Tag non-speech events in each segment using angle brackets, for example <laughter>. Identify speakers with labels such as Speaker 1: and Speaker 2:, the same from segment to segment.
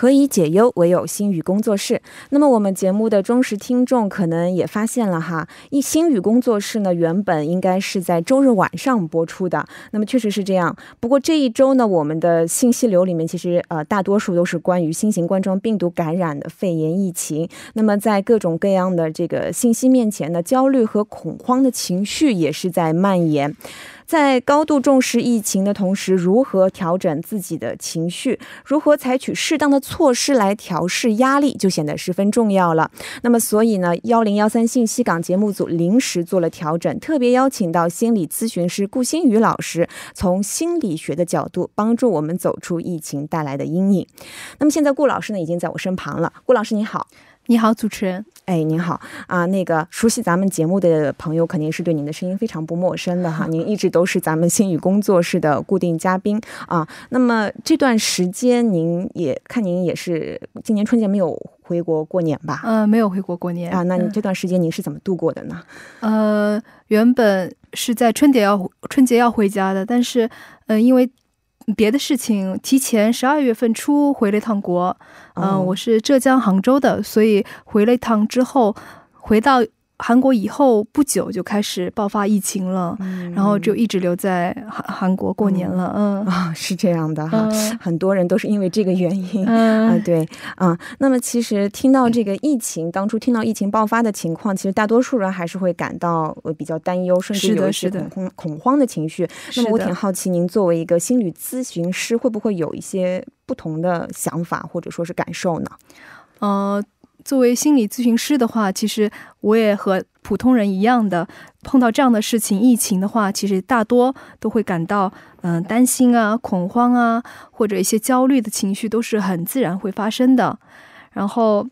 Speaker 1: 何以解忧，唯有心语工作室。那么，我们节目的忠实听众可能也发现了哈，一心语工作室呢，原本应该是在周日晚上播出的。那么，确实是这样。不过这一周呢，我们的信息流里面其实呃，大多数都是关于新型冠状病毒感染的肺炎疫情。那么，在各种各样的这个信息面前呢，焦虑和恐慌的情绪也是在蔓延。在高度重视疫情的同时，如何调整自己的情绪，如何采取适当的措施来调试压力，就显得十分重要了。那么，所以呢，幺零幺三信息港节目组临时做了调整，特别邀请到心理咨询师顾新宇老师，从心理学的角度帮助我们走出疫情带来的阴影。那么，现在顾老师呢，已经在我身旁了。顾老师，你好。
Speaker 2: 你好，主持人。
Speaker 1: 哎，您好啊！那个熟悉咱们节目的朋友肯定是对您的声音非常不陌生的哈。您一直都是咱们星宇工作室的固定嘉宾啊。那么这段时间，您也看您也是今年春节没有回国过年吧？
Speaker 2: 嗯，没有回国过年
Speaker 1: 啊。那你这段时间您是怎么度过的呢？
Speaker 2: 呃，原本是在春节要春节要回家的，但是嗯，因为。别的事情提前十二月份初回了一趟国，嗯，我是浙江杭州的，所以回了一趟之后，回到。韩国以后不久就开始爆发疫情了，然后就一直留在韩韩国过年了。嗯
Speaker 1: 啊，是这样的哈，很多人都是因为这个原因啊。对啊，那么其实听到这个疫情，当初听到疫情爆发的情况，其实大多数人还是会感到比较担忧，甚至有一些恐慌恐慌的情绪。那么我挺好奇，您作为一个心理咨询师，会不会有一些不同的想法或者说是感受呢？
Speaker 2: 呃。作为心理咨询师的话，其实我也和普通人一样的，碰到这样的事情，疫情的话，其实大多都会感到嗯担心啊、恐慌啊，或者一些焦虑的情绪都是很自然会发生的。然后，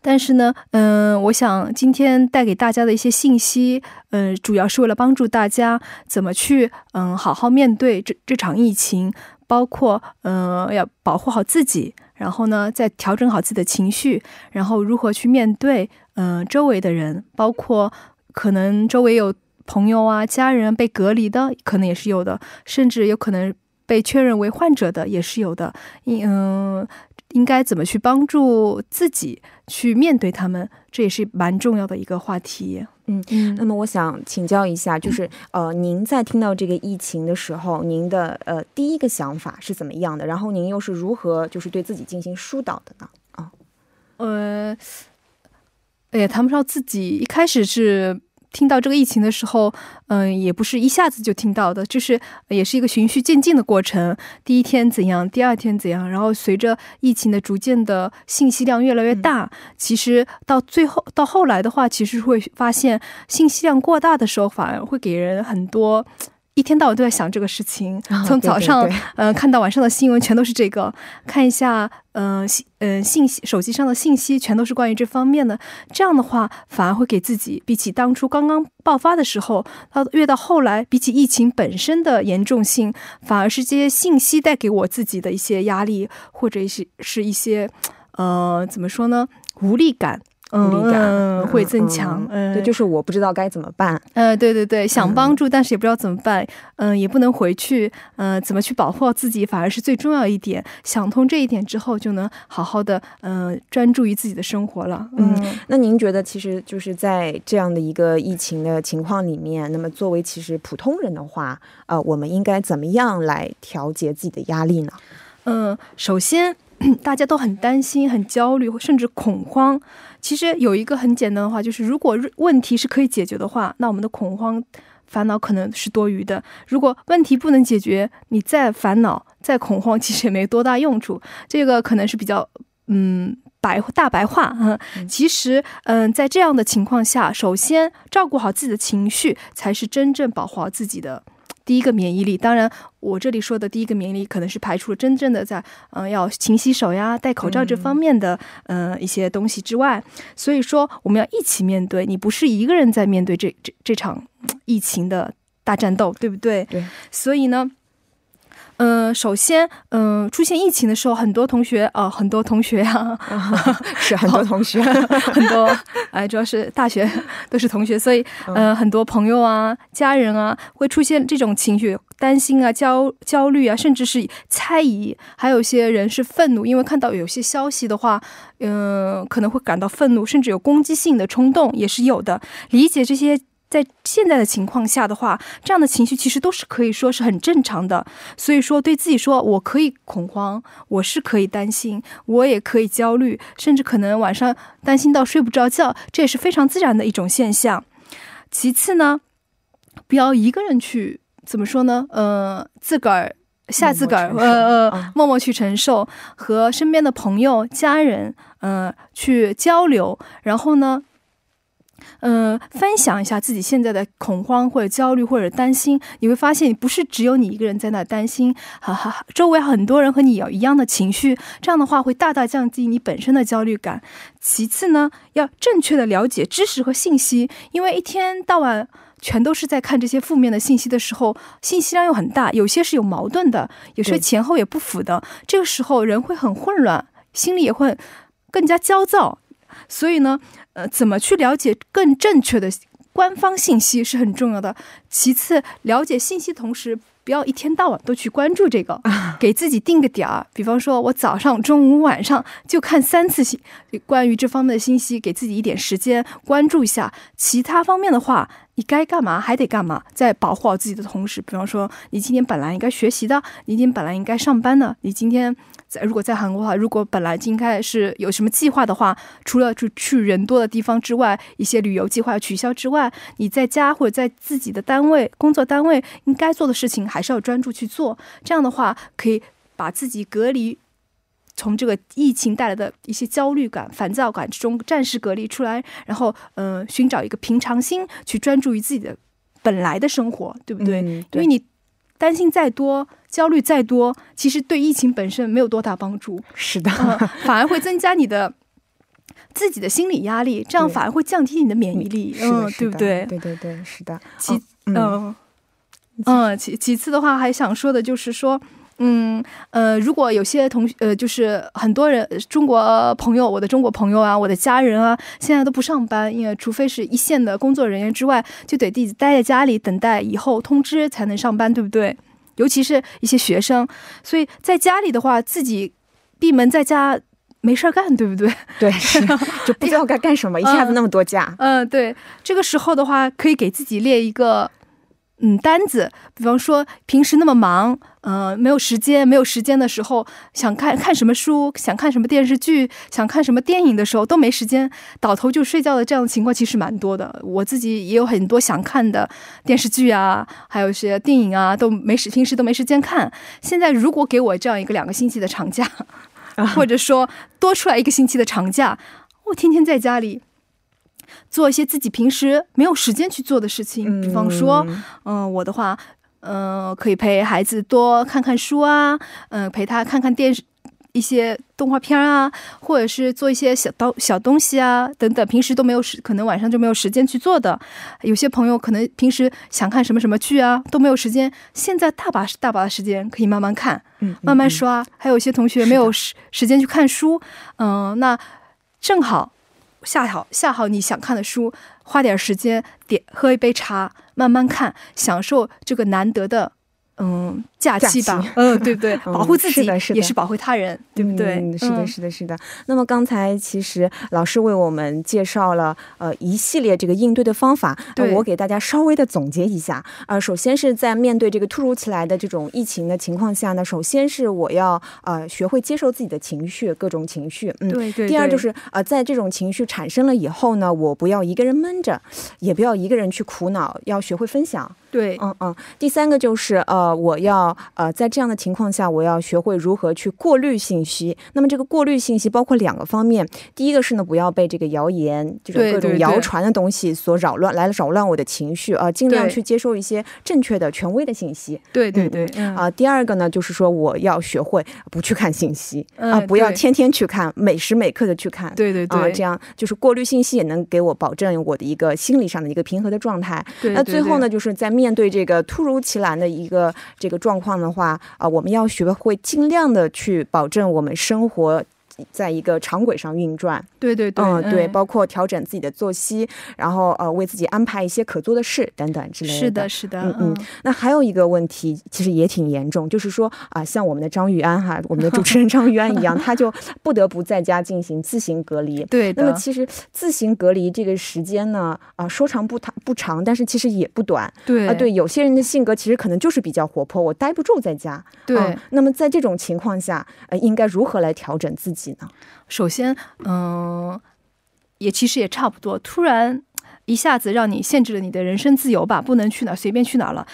Speaker 2: 但是呢，嗯，我想今天带给大家的一些信息，嗯，主要是为了帮助大家怎么去嗯好好面对这这场疫情，包括嗯要保护好自己。然后呢，再调整好自己的情绪，然后如何去面对，嗯，周围的人，包括可能周围有朋友啊、家人被隔离的，可能也是有的，甚至有可能被确认为患者的也是有的，嗯。应该怎么去帮助自己去面对他们？这也是蛮重要的一个话题。
Speaker 1: 嗯嗯。那么我想请教一下，就是呃，您在听到这个疫情的时候，您的呃第一个想法是怎么样的？然后您又是如何就是对自己进行疏导的呢？啊，
Speaker 2: 呃，也谈不上自己一开始是。听到这个疫情的时候，嗯，也不是一下子就听到的，就是也是一个循序渐进的过程。第一天怎样，第二天怎样，然后随着疫情的逐渐的信息量越来越大，其实到最后到后来的话，其实会发现信息量过大的时候，反而会给人很多。一天到晚都在想这个事情，从早上呃看到晚上的新闻，全都是这个。看一下，嗯信嗯信息，手机上的信息全都是关于这方面的。这样的话，反而会给自己比起当初刚刚爆发的时候，到越到后来，比起疫情本身的严重性，反而是这些信息带给我自己的一些压力，或者是是一些呃怎么说呢，无力感。
Speaker 1: 无力感
Speaker 2: 会增强，
Speaker 1: 嗯，对，就是我不知道该怎么办，
Speaker 2: 呃，对对对，想帮助，但是也不知道怎么办，嗯，也不能回去，嗯，怎么去保护自己，反而是最重要一点。想通这一点之后，就能好好的，嗯，专注于自己的生活了。
Speaker 1: 嗯，那您觉得，其实就是在这样的一个疫情的情况里面，那么作为其实普通人的话，呃，我们应该怎么样来调节自己的压力呢？
Speaker 2: 嗯，首先 <clears throat> 大家都很担心、很焦虑，甚至恐慌。其实有一个很简单的话，就是如果问题是可以解决的话，那我们的恐慌、烦恼可能是多余的。如果问题不能解决，你再烦恼、再恐慌，其实也没多大用处。这个可能是比较嗯白大白话。其实嗯，在这样的情况下，首先照顾好自己的情绪，才是真正保护好自己的。第一个免疫力，当然，我这里说的第一个免疫力，可能是排除了真正的在嗯要勤洗手呀、戴口罩这方面的嗯一些东西之外。所以说，我们要一起面对，你不是一个人在面对这这这场疫情的大战斗，对不对？
Speaker 1: 对。
Speaker 2: 所以呢，嗯，首先，嗯，出现疫情的时候，很多同学，呃，很多同学啊，
Speaker 1: 是很多同学，<laughs>
Speaker 2: 很多，哎，主要是大学都是同学，所以，呃，很多朋友啊、家人啊，会出现这种情绪，担心啊、焦焦虑啊，甚至是猜疑，还有一些人是愤怒，因为看到有些消息的话，嗯，可能会感到愤怒，甚至有攻击性的冲动，也是有的。理解这些。在现在的情况下的话，这样的情绪其实都是可以说是很正常的。所以说，对自己说，我可以恐慌，我是可以担心，我也可以焦虑，甚至可能晚上担心到睡不着觉，这也是非常自然的一种现象。其次呢，不要一个人去怎么说呢？呃，自个儿吓自个儿，呃呃，默默去承受，和身边的朋友、家人，呃，去交流，然后呢？嗯，分享一下自己现在的恐慌或者焦虑或者担心，你会发现不是只有你一个人在那担心，哈哈，周围很多人和你有一样的情绪，这样的话会大大降低你本身的焦虑感。其次呢，要正确的了解知识和信息，因为一天到晚全都是在看这些负面的信息的时候，信息量又很大，有些是有矛盾的，有些前后也不符的，这个时候人会很混乱，心里也会更加焦躁，所以呢。呃，怎么去了解更正确的官方信息是很重要的。其次，了解信息同时，不要一天到晚都去关注这个，给自己定个点儿。比方说，我早上、中午、晚上就看三次信关于这方面的信息，给自己一点时间关注一下。其他方面的话，你该干嘛还得干嘛，在保护好自己的同时，比方说，你今天本来应该学习的，你今天本来应该上班的，你今天。在如果在韩国的话，如果本来应该是有什么计划的话，除了去去人多的地方之外，一些旅游计划要取消之外，你在家或者在自己的单位工作单位应该做的事情还是要专注去做。这样的话，可以把自己隔离，从这个疫情带来的一些焦虑感、烦躁感之中暂时隔离出来，然后嗯，寻找一个平常心，去专注于自己的本来的生活，对不对？因为你担心再多。焦虑再多，其实对疫情本身没有多大帮助。
Speaker 1: 是的，
Speaker 2: 反而会增加你的自己的心理压力，这样反而会降低你的免疫力。嗯，对不对？
Speaker 1: 对对对，是的。
Speaker 2: 其嗯嗯，其其次的话，还想说的就是说，嗯呃，如果有些同学呃，就是很多人中国朋友，我的中国朋友啊，我的家人啊，现在都不上班，因为除非是一线的工作人员之外，就得自己待在家里等待以后通知才能上班，对不对？尤其是一些学生，所以在家里的话，自己闭门在家没事儿干，对不对？
Speaker 1: 对，是就不知道该干什么，<laughs> 一下子那么多假。
Speaker 2: 嗯，对，这个时候的话，可以给自己列一个。嗯，单子，比方说平时那么忙，嗯，没有时间，没有时间的时候，想看看什么书，想看什么电视剧，想看什么电影的时候都没时间，倒头就睡觉的这样的情况其实蛮多的。我自己也有很多想看的电视剧啊，还有一些电影啊，都没时，平时都没时间看。现在如果给我这样一个两个星期的长假，<laughs> 或者说多出来一个星期的长假，我天天在家里。做一些自己平时没有时间去做的事情，比方说，嗯，我的话，嗯，可以陪孩子多看看书啊，嗯，陪他看看电视，一些动画片啊，或者是做一些小刀小东西啊，等等，平时都没有时，可能晚上就没有时间去做的。有些朋友可能平时想看什么什么剧啊，都没有时间，现在大把大把的时间可以慢慢看，嗯，慢慢刷。还有一些同学没有时时间去看书，嗯，那正好。下好下好你想看的书，花点时间点喝一杯茶，慢慢看，享受这个难得的。嗯，假期吧，<laughs> 嗯，对对？保护自己也是保护他人，对不对？
Speaker 1: 是的，是的，是的。那么刚才其实老师为我们介绍了呃一系列这个应对的方法，我给大家稍微的总结一下呃。首先是在面对这个突如其来的这种疫情的情况下呢，首先是我要呃学会接受自己的情绪，各种情绪，
Speaker 2: 嗯，对对。
Speaker 1: 第二就是呃在这种情绪产生了以后呢，我不要一个人闷着，也不要一个人去苦恼，要学会分享。
Speaker 2: 对，
Speaker 1: 嗯嗯，第三个就是呃，我要呃，在这样的情况下，我要学会如何去过滤信息。那么这个过滤信息包括两个方面，第一个是呢，不要被这个谣言这种各种谣传的东西所扰乱，来扰乱我的情绪啊，尽量去接受一些正确的、权威的信息。
Speaker 2: 对对对，
Speaker 1: 啊，第二个呢，就是说我要学会不去看信息啊，不要天天去看，每时每刻的去看。
Speaker 2: 对对对，
Speaker 1: 这样就是过滤信息也能给我保证我的一个心理上的一个平和的状态。那最后呢，就是在面面对这个突如其来的一个这个状况况的话，啊、我们要学会尽量的去保证我们生活。在一个常轨上运转，
Speaker 2: 对对对，
Speaker 1: 嗯，对，包括调整自己的作息，然后呃，为自己安排一些可做的事等等之类的。
Speaker 2: 是的，是的，
Speaker 1: 嗯嗯。那还有一个问题，其实也挺严重，就是说啊、像我们的张玉安哈，<laughs> 我们的主持人张玉安一样，他就不得不在家进行自行隔离。
Speaker 2: 对的。
Speaker 1: 那么其实自行隔离这个时间呢，啊、说长不长不长，但是其实也不短。
Speaker 2: 对
Speaker 1: 啊、对，有些人的性格其实可能就是比较活泼，我待不住在家。
Speaker 2: 对。
Speaker 1: 啊那么在这种情况下，呃，应该如何来调整自己呢？
Speaker 2: 首先，嗯、也其实也差不多。突然一下子让你限制了你的人身自由吧，不能去哪随便去哪了，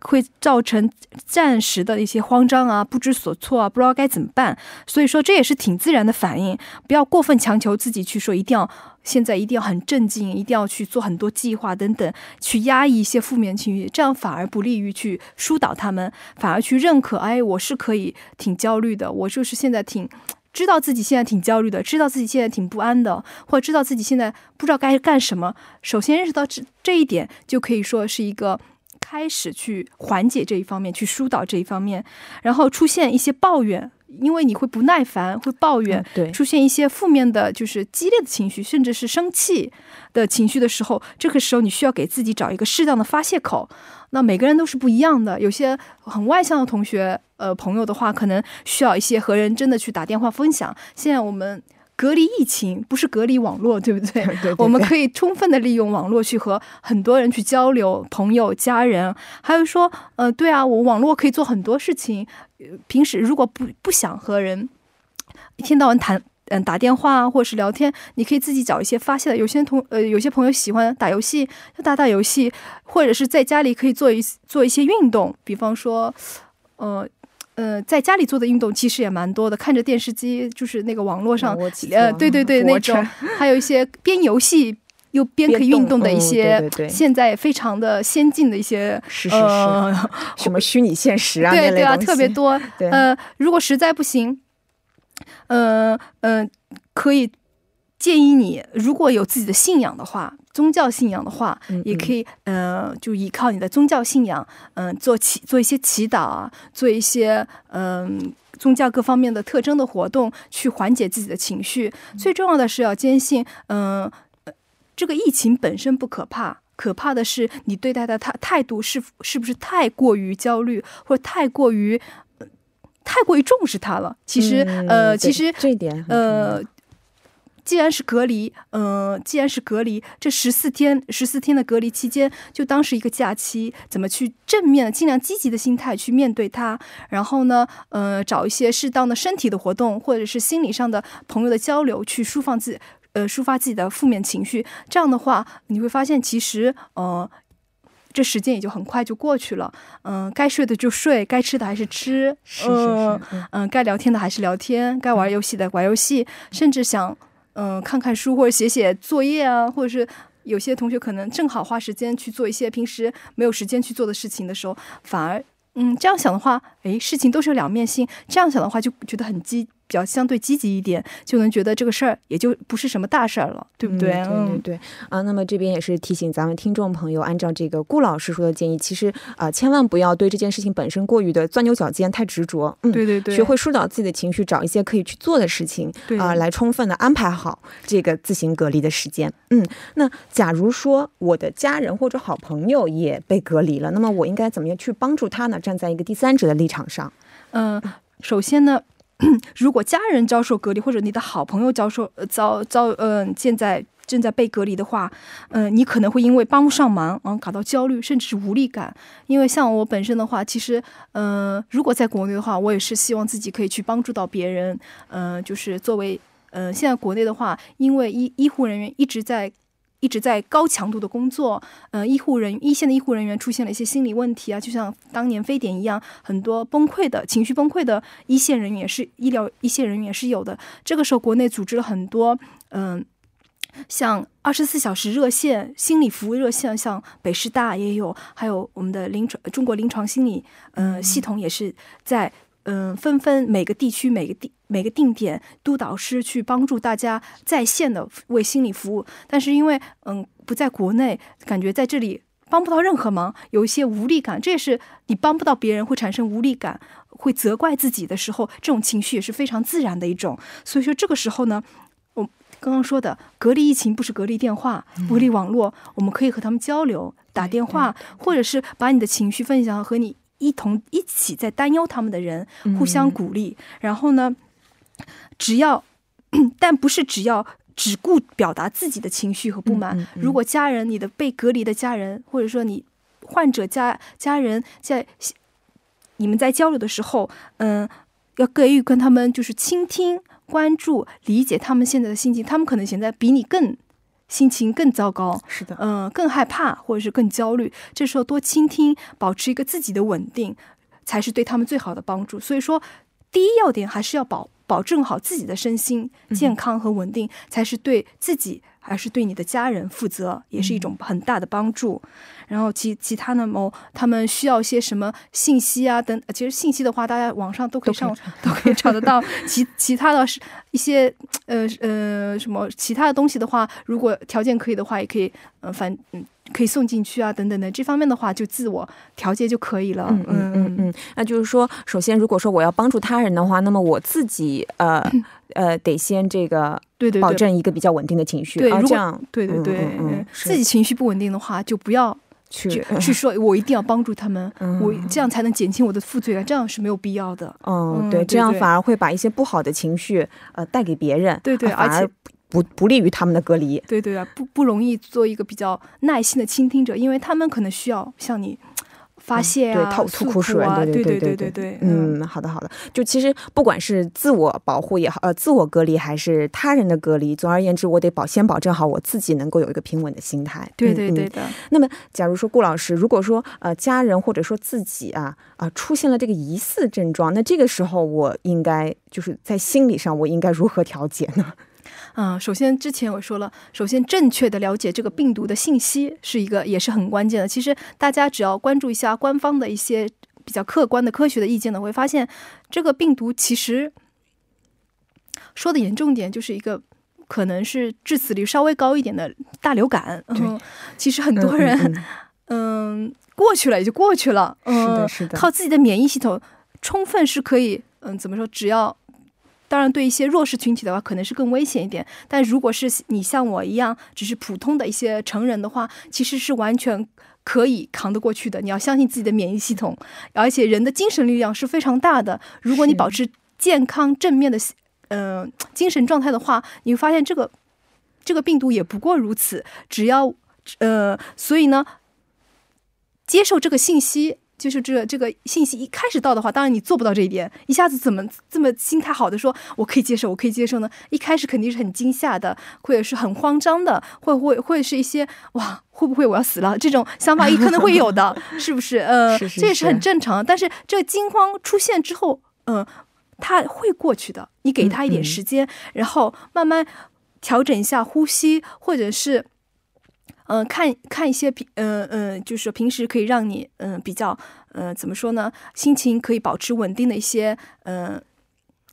Speaker 2: 会造成暂时的一些慌张啊、不知所措啊、不知道该怎么办。所以说这也是挺自然的反应，不要过分强求自己去说一定要现在一定要很镇静，一定要去做很多计划等等，去压抑一些负面情绪，这样反而不利于去疏导他们，反而去认可，哎，我是可以挺焦虑的，我就是现在挺。知道自己现在挺焦虑的，知道自己现在挺不安的，或者知道自己现在不知道该干什么。首先认识到这这一点，就可以说是一个开始去缓解这一方面，去疏导这一方面。然后出现一些抱怨，因为你会不耐烦，会抱怨，
Speaker 1: 嗯对，
Speaker 2: 出现一些负面的，就是激烈的情绪，甚至是生气的情绪的时候，这个时候你需要给自己找一个适当的发泄口。那每个人都是不一样的，有些很外向的同学，呃，朋友的话，可能需要一些和人真的去打电话分享。现在我们隔离疫情，不是隔离网络，对不对？<laughs>
Speaker 1: 对对
Speaker 2: 我们可以充分的利用网络去和很多人去交流，朋友、家人，还有说，呃，对啊，我网络可以做很多事情。呃平时如果不不想和人一天到晚谈。嗯，打电话啊，或者是聊天，你可以自己找一些发泄的。有些同呃，有些朋友喜欢打游戏，就打打游戏，或者是在家里可以做一做一些运动，比方说，呃呃，在家里做的运动其实也蛮多的，看着电视机，就是那个网络上，呃，对对对，那种，还有一些边游戏又边可以运动的一些，
Speaker 1: 嗯、对对对
Speaker 2: 现在非常的先进的一些，
Speaker 1: 是是是，呃、什么虚拟现实啊，
Speaker 2: 对对啊，特别多。呃，如果实在不行。呃呃，可以建议你，如果有自己的信仰的话，宗教信仰的话，
Speaker 1: 嗯嗯
Speaker 2: 也可以呃，就依靠你的宗教信仰，嗯、呃，做祈做一些祈祷啊，做一些嗯、呃、宗教各方面的特征的活动，去缓解自己的情绪。
Speaker 1: 嗯、
Speaker 2: 最重要的是要坚信，嗯、呃，这个疫情本身不可怕。可怕的是，你对待的态态度是是不是太过于焦虑，或者太过于、呃、太过于重视它了？其实，
Speaker 1: 嗯、
Speaker 2: 呃，其实
Speaker 1: 这一点，
Speaker 2: 呃，既然是隔离，呃，既然是隔离，这十四天十四天的隔离期间，就当是一个假期，怎么去正面、尽量积极的心态去面对它？然后呢，呃，找一些适当的身体的活动，或者是心理上的朋友的交流，去抒放自己。呃，抒发自己的负面情绪，这样的话，你会发现，其实，呃，这时间也就很快就过去了。嗯、呃，该睡的就睡，该吃的还是吃，
Speaker 1: 是是是，嗯、
Speaker 2: 该聊天的还是聊天，该玩游戏的玩游戏，甚至想，嗯、看看书或者写写作业啊，或者是有些同学可能正好花时间去做一些平时没有时间去做的事情的时候，反而，嗯，这样想的话，诶，事情都是有两面性，这样想的话就觉得很积。比较相对积极一点，就能觉得这个事儿也就不是什么大事儿了，对不对？
Speaker 1: 嗯、对对对啊。那么这边也是提醒咱们听众朋友，按照这个顾老师说的建议，其实啊、呃，千万不要对这件事情本身过于的钻牛角尖，太执着。嗯，
Speaker 2: 对对对，
Speaker 1: 学会疏导自己的情绪，找一些可以去做的事情啊、呃，来充分的安排好这个自行隔离的时间。嗯，那假如说我的家人或者好朋友也被隔离了，那么我应该怎么样去帮助他呢？站在一个第三者的立场上，
Speaker 2: 嗯、呃，首先呢。<clears throat> 如果家人遭受隔离，或者你的好朋友遭受遭遭嗯、呃、现在正在被隔离的话，嗯、你可能会因为帮不上忙啊感到焦虑，甚至是无力感。因为像我本身的话，其实嗯、如果在国内的话，我也是希望自己可以去帮助到别人。嗯、就是作为嗯、现在国内的话，因为医医护人员一直在。一直在高强度的工作，呃，医护人一线的医护人员出现了一些心理问题啊，就像当年非典一样，很多崩溃的情绪崩溃的一线人员也是医疗一线人员也是有的。这个时候，国内组织了很多，嗯、呃，像二十四小时热线、心理服务热线，像北师大也有，还有我们的临床中国临床心理，呃，系统也是在。嗯，纷纷每个地区每个地每个定点督导师去帮助大家在线的为心理服务，但是因为嗯不在国内，感觉在这里帮不到任何忙，有一些无力感，这也是你帮不到别人会产生无力感，会责怪自己的时候，这种情绪也是非常自然的一种。所以说这个时候呢，我刚刚说的隔离疫情不是隔离电话，隔离网络，我们可以和他们交流，打电话，或者是把你的情绪分享和你一同一起在担忧他们的人互相鼓励，然后呢，只要，<clears throat> 但不是只要。只顾表达自己的情绪和不满。如果家人，你的被隔离的家人，或者说你患者家家人在你们在交流的时候，嗯，要给予跟他们就是倾听、关注、理解他们现在的心情。他们可能现在比你更心情更糟糕，
Speaker 1: 是的，
Speaker 2: 嗯，更害怕或者是更焦虑。这时候多倾听，保持一个自己的稳定，才是对他们最好的帮助。所以说，第一要点还是要保。保证好自己的身心健康和稳定，才是对自己还是对你的家人负责，也是一种很大的帮助。然后其其他的？某他们需要些什么信息啊？等，其实信息的话，大家网上都可以上，都可以找得到。<laughs> 其其他的是一些呃呃什么其他的东西的话，如果条件可以的话，也可以嗯反嗯。可以送进去啊，等等的，这方面的话就自我调节就可以了。
Speaker 1: 嗯嗯嗯嗯，那就是说，首先如果说我要帮助他人的话，那么我自己呃 <laughs> 呃得先这个
Speaker 2: 对对
Speaker 1: 保证一个比较稳定的情绪。
Speaker 2: 对，
Speaker 1: 这样
Speaker 2: 对对对，自己情绪不稳定的话，就不要去去 <laughs> 说，我一定要帮助他们，我这样才能减轻我的负罪感，这样是没有必要的。
Speaker 1: 嗯，对，这样反而会把一些不好的情绪呃带给别人。
Speaker 2: 对对，
Speaker 1: 而且。不不利于他们的隔离，
Speaker 2: 对对啊，不不容易做一个比较耐心的倾听者，因为他们可能需要向你发泄
Speaker 1: 啊，吐吐苦水
Speaker 2: 啊，
Speaker 1: 对
Speaker 2: 对
Speaker 1: 对
Speaker 2: 对对，
Speaker 1: 嗯，好的好的，就其实不管是自我保护也好，呃，自我隔离还是他人的隔离，总而言之，我得保先保证好我自己能够有一个平稳的心态，
Speaker 2: 对对对的。
Speaker 1: 那么，假如说顾老师，如果说呃家人或者说自己啊啊出现了这个疑似症状，那这个时候我应该就是在心理上我应该如何调节呢？
Speaker 2: 嗯，首先之前我说了，首先正确的了解这个病毒的信息是一个也是很关键的。其实大家只要关注一下官方的一些比较客观的科学的意见呢，会发现这个病毒其实说的严重点就是一个可能是致死率稍微高一点的大流感。嗯，其实很多人嗯 <laughs> 过去了也就过去了。
Speaker 1: 是的，是的，
Speaker 2: 靠自己的免疫系统充分是可以。嗯，怎么说？只要当然，对一些弱势群体的话，可能是更危险一点。但如果是你像我一样，只是普通的一些成人的话，其实是完全可以扛得过去的。你要相信自己的免疫系统，而且人的精神力量是非常大的。如果你保持健康正面的嗯精神状态的话，你会发现这个这个病毒也不过如此。只要呃，所以呢，接受这个信息。就是这这个信息一开始到的话，当然你做不到这一点，一下子怎么这么心态好的说我可以接受，我可以接受呢？一开始肯定是很惊吓的，或者是很慌张的，会会会是一些哇，会不会我要死了这种想法也可能会有的，<laughs> 是不是？呃，这也是很正常。但是这个惊慌出现之后，嗯，他会过去的。你给他一点时间，然后慢慢调整一下呼吸，或者是。嗯，看看一些平，嗯嗯，就是平时可以让你，嗯，比较，嗯，怎么说呢？心情可以保持稳定的一些，嗯。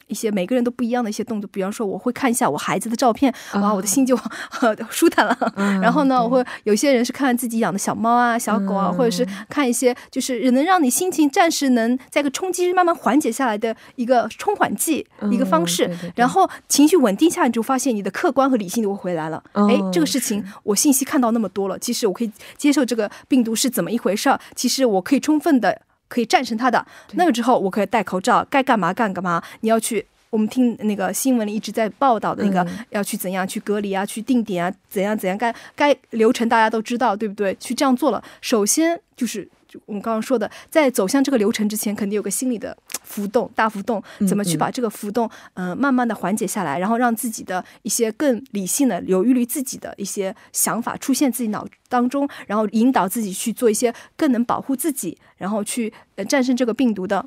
Speaker 2: 一些每个人都不一样的一些动作，比方说我会看一下我孩子的照片，哇，我的心就 <laughs> 舒坦了。然后呢，我会有些人是看自己养的小猫啊、小狗啊，或者是看一些就是能让你心情暂时能在个冲击慢慢缓解下来的一个冲缓剂一个方式。然后情绪稳定下，你就发现你的客观和理性就会回来了。哎，这个事情我信息看到那么多了，其实我可以接受这个病毒是怎么一回事儿。其实我可以充分的。可以战胜它的那个之后，我可以戴口罩，该干嘛干干嘛。你要去，我们听那个新闻里一直在报道的那个，要去怎样去隔离啊，去定点啊，怎样怎样，该该流程大家都知道，对不对？去这样做了，首先就是。我们刚刚说的，在走向这个流程之前，肯定有个心理的 <tsk> 浮动，大浮动。怎么去把这个浮动，嗯，慢慢的缓解下来，然后让自己的一些更理性的、有利于自己的一些想法出现自己脑当中，然后引导自己去做一些更能保护自己，然后去呃战胜这个病毒的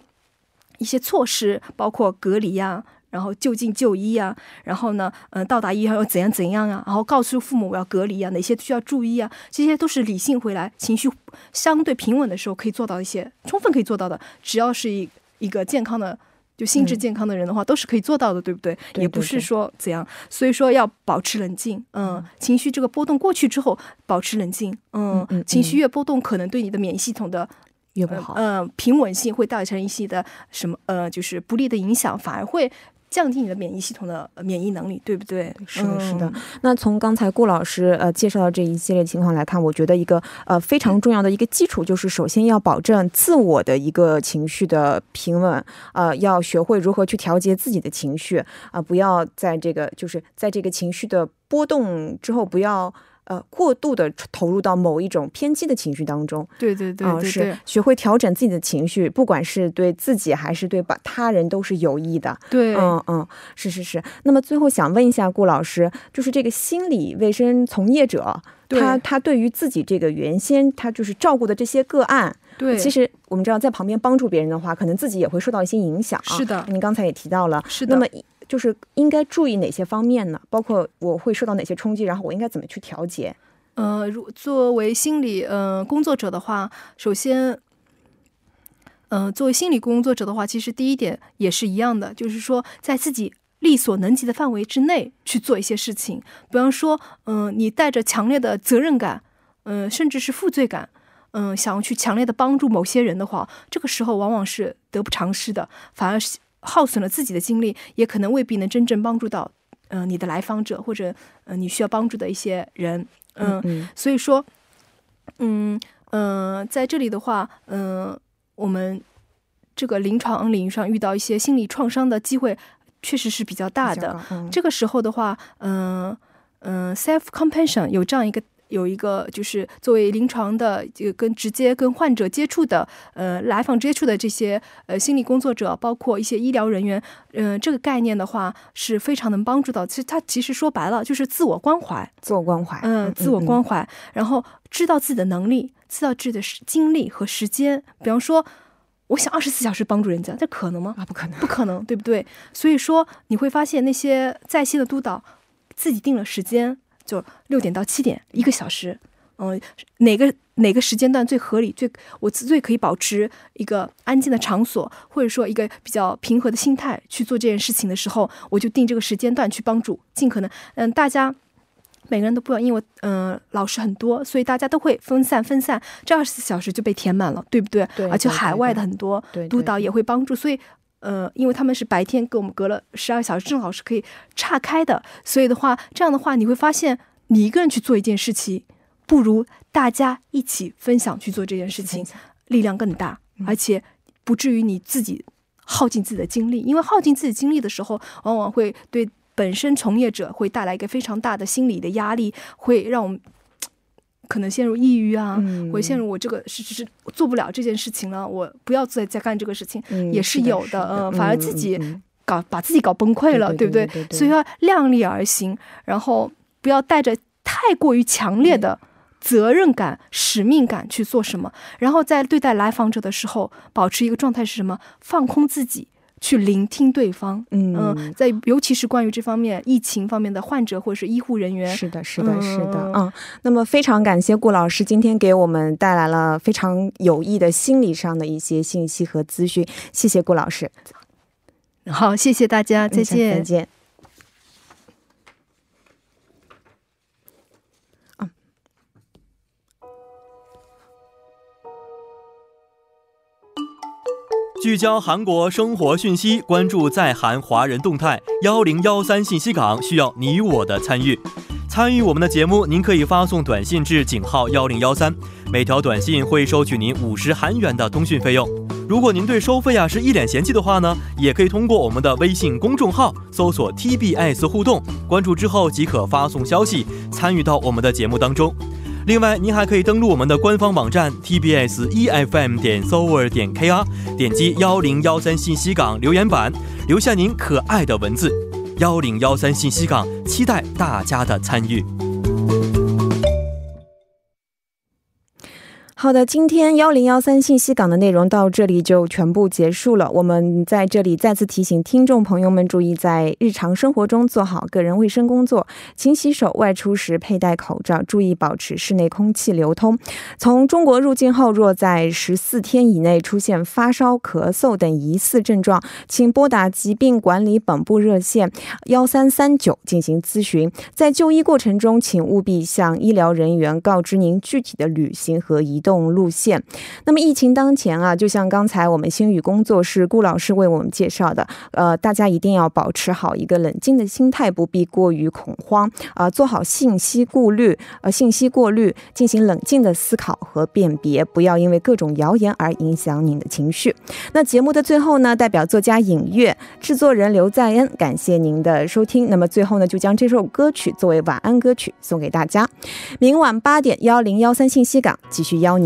Speaker 2: 一些措施，包括隔离呀。然后就近就医啊，然后呢，嗯，到达医院要怎样怎样啊？然后告诉父母我要隔离啊，哪些需要注意啊？这些都是理性回来，情绪相对平稳的时候可以做到一些，充分可以做到的。只要是一一个健康的就心智健康的人的话，都是可以做到的，对不对？
Speaker 1: 对
Speaker 2: 也不是说怎样，所以说要保持冷静，嗯，情绪这个波动过去之后，保持冷静，嗯，
Speaker 1: 嗯嗯
Speaker 2: 情绪越波动，可能对你的免疫系统的
Speaker 1: 越不好。
Speaker 2: 呃平稳性会造成一些的什么呃，就是不利的影响，反而会降低你的免疫系统的呃免疫能力，对不对？
Speaker 1: 是的，是的
Speaker 2: 嗯。
Speaker 1: 那从刚才顾老师呃介绍的这一系列情况来看，我觉得一个呃非常重要的一个基础就是，首先要保证自我的一个情绪的平稳，呃，要学会如何去调节自己的情绪啊、不要在这个就是在这个情绪的波动之后，不要。呃，过度的投入到某一种偏激的情绪当中，
Speaker 2: 对对对
Speaker 1: 是学会调整自己的情绪，不管是对自己还是对把他人都是有益的。
Speaker 2: 对，
Speaker 1: 嗯嗯，是是是。那么最后想问一下顾老师，就是这个心理卫生从业者，
Speaker 2: 对
Speaker 1: 他他对于自己这个原先他就是照顾的这些个案，
Speaker 2: 对，
Speaker 1: 其实我们知道在旁边帮助别人的话，可能自己也会受到一些影响。
Speaker 2: 是的
Speaker 1: 您刚才也提到了，
Speaker 2: 是的
Speaker 1: 那么就是应该注意哪些方面呢？包括我会受到哪些冲击，然后我应该怎么去调节？
Speaker 2: 呃，如作为心理呃工作者的话，首先，呃，作为心理工作者的话，其实第一点也是一样的，就是说在自己力所能及的范围之内去做一些事情。比方说，嗯、你带着强烈的责任感，嗯、甚至是负罪感，嗯、想要去强烈的帮助某些人的话，这个时候往往是得不偿失的，反而是耗损了自己的精力，也可能未必能真正帮助到，呃，你的来访者或者呃你需要帮助的一些人，嗯
Speaker 1: 嗯
Speaker 2: 所以说，嗯呃，在这里的话，嗯、我们这个临床领域上遇到一些心理创伤的机会，确实是比较大的。这个时候的话，嗯、嗯、s e l f compassion 有这样一个。有一个就是作为临床的这个跟直接跟患者接触的呃来访接触的这些呃心理工作者，包括一些医疗人员，嗯、这个概念的话是非常能帮助到。其实它其实说白了就是自我关怀，
Speaker 1: 自我关怀，
Speaker 2: 嗯，自我关怀，然后知道自己的能力，知道自己的时精力和时间。比方说，我想二十四小时帮助人家，这可能吗？
Speaker 1: 啊，不可能，
Speaker 2: 不可能，对不对？所以说，你会发现那些在线的督导自己定了时间，就六点到七点，一个小时。嗯，哪个哪个时间段最合理？最我最可以保持一个安静的场所，或者说一个比较平和的心态去做这件事情的时候，我就定这个时间段去帮助，尽可能嗯，大家每个人都不一样，因为嗯、呃老师很多，所以大家都会分散分散，这二十四小时就被填满了，对不对？
Speaker 1: 对
Speaker 2: 而且海外的很多督导也会帮助，所以呃，因为他们是白天跟我们隔了十二小时，正好是可以岔开的，所以的话，这样的话你会发现，你一个人去做一件事情，不如大家一起分享去做这件事情，力量更大，而且不至于你自己耗尽自己的精力，因为耗尽自己精力的时候，往往会对本身从业者会带来一个非常大的心理的压力，会让我们可能陷入抑郁啊，
Speaker 1: 嗯
Speaker 2: 会陷入我这个是是是做不了这件事情了，我不要再再干这个事情，
Speaker 1: 嗯
Speaker 2: 也是有的，嗯，反而自己搞把自己搞崩溃了，
Speaker 1: 对对
Speaker 2: 不
Speaker 1: 对
Speaker 2: 所以要量力而行，然后不要带着太过于强烈的责任感、使命感去做什么，然后在对待来访者的时候，保持一个状态是什么？放空自己。去聆听对方，
Speaker 1: 嗯
Speaker 2: 嗯，在尤其是关于这方面疫情方面的患者或者是医护人员，
Speaker 1: 是的，是的，是的，
Speaker 2: 嗯
Speaker 1: 嗯。那么非常感谢顾老师今天给我们带来了非常有益的心理上的一些信息和资讯，谢谢顾老师，
Speaker 2: 好，谢谢大家，再
Speaker 1: 见再
Speaker 2: 见。
Speaker 3: 聚焦韩国生活讯息，关注在韩华人动态。幺零幺三信息港需要你我的参与。参与我们的节目，您可以发送短信至井号幺零幺三，每条短信会收取您五十韩元的通讯费用。如果您对收费啊是一脸嫌弃的话呢，也可以通过我们的微信公众号搜索 TBS 互动，关注之后即可发送消息，参与到我们的节目当中。另外，您还可以登录我们的官方网站 tbs efm 点 s o v e r 点 kr，点击幺零幺三信息港留言板，留下您可爱的文字。幺零幺三信息港期待大家的参与。
Speaker 1: 好的，今天幺零幺三信息港的内容到这里就全部结束了。我们在这里再次提醒听众朋友们注意，在日常生活中做好个人卫生工作，勤洗手，外出时佩戴口罩，注意保持室内空气流通。从中国入境后，若在十四天以内出现发烧、咳嗽等疑似症状，请拨打疾病管理本部热线幺三三九进行咨询。在就医过程中，请务必向医疗人员告知您具体的旅行和移动路线。那么疫情当前啊，就像刚才我们星宇工作室顾老师为我们介绍的，呃，大家一定要保持好一个冷静的心态，不必过于恐慌啊、做好信息过滤，呃，信息过滤，进行冷静的思考和辨别，不要因为各种谣言而影响您的情绪。那节目的最后呢，代表作家尹月、制作人刘在恩，感谢您的收听。那么最后呢，就将这首歌曲作为晚安歌曲送给大家。明晚八点幺零幺三信息港继续邀您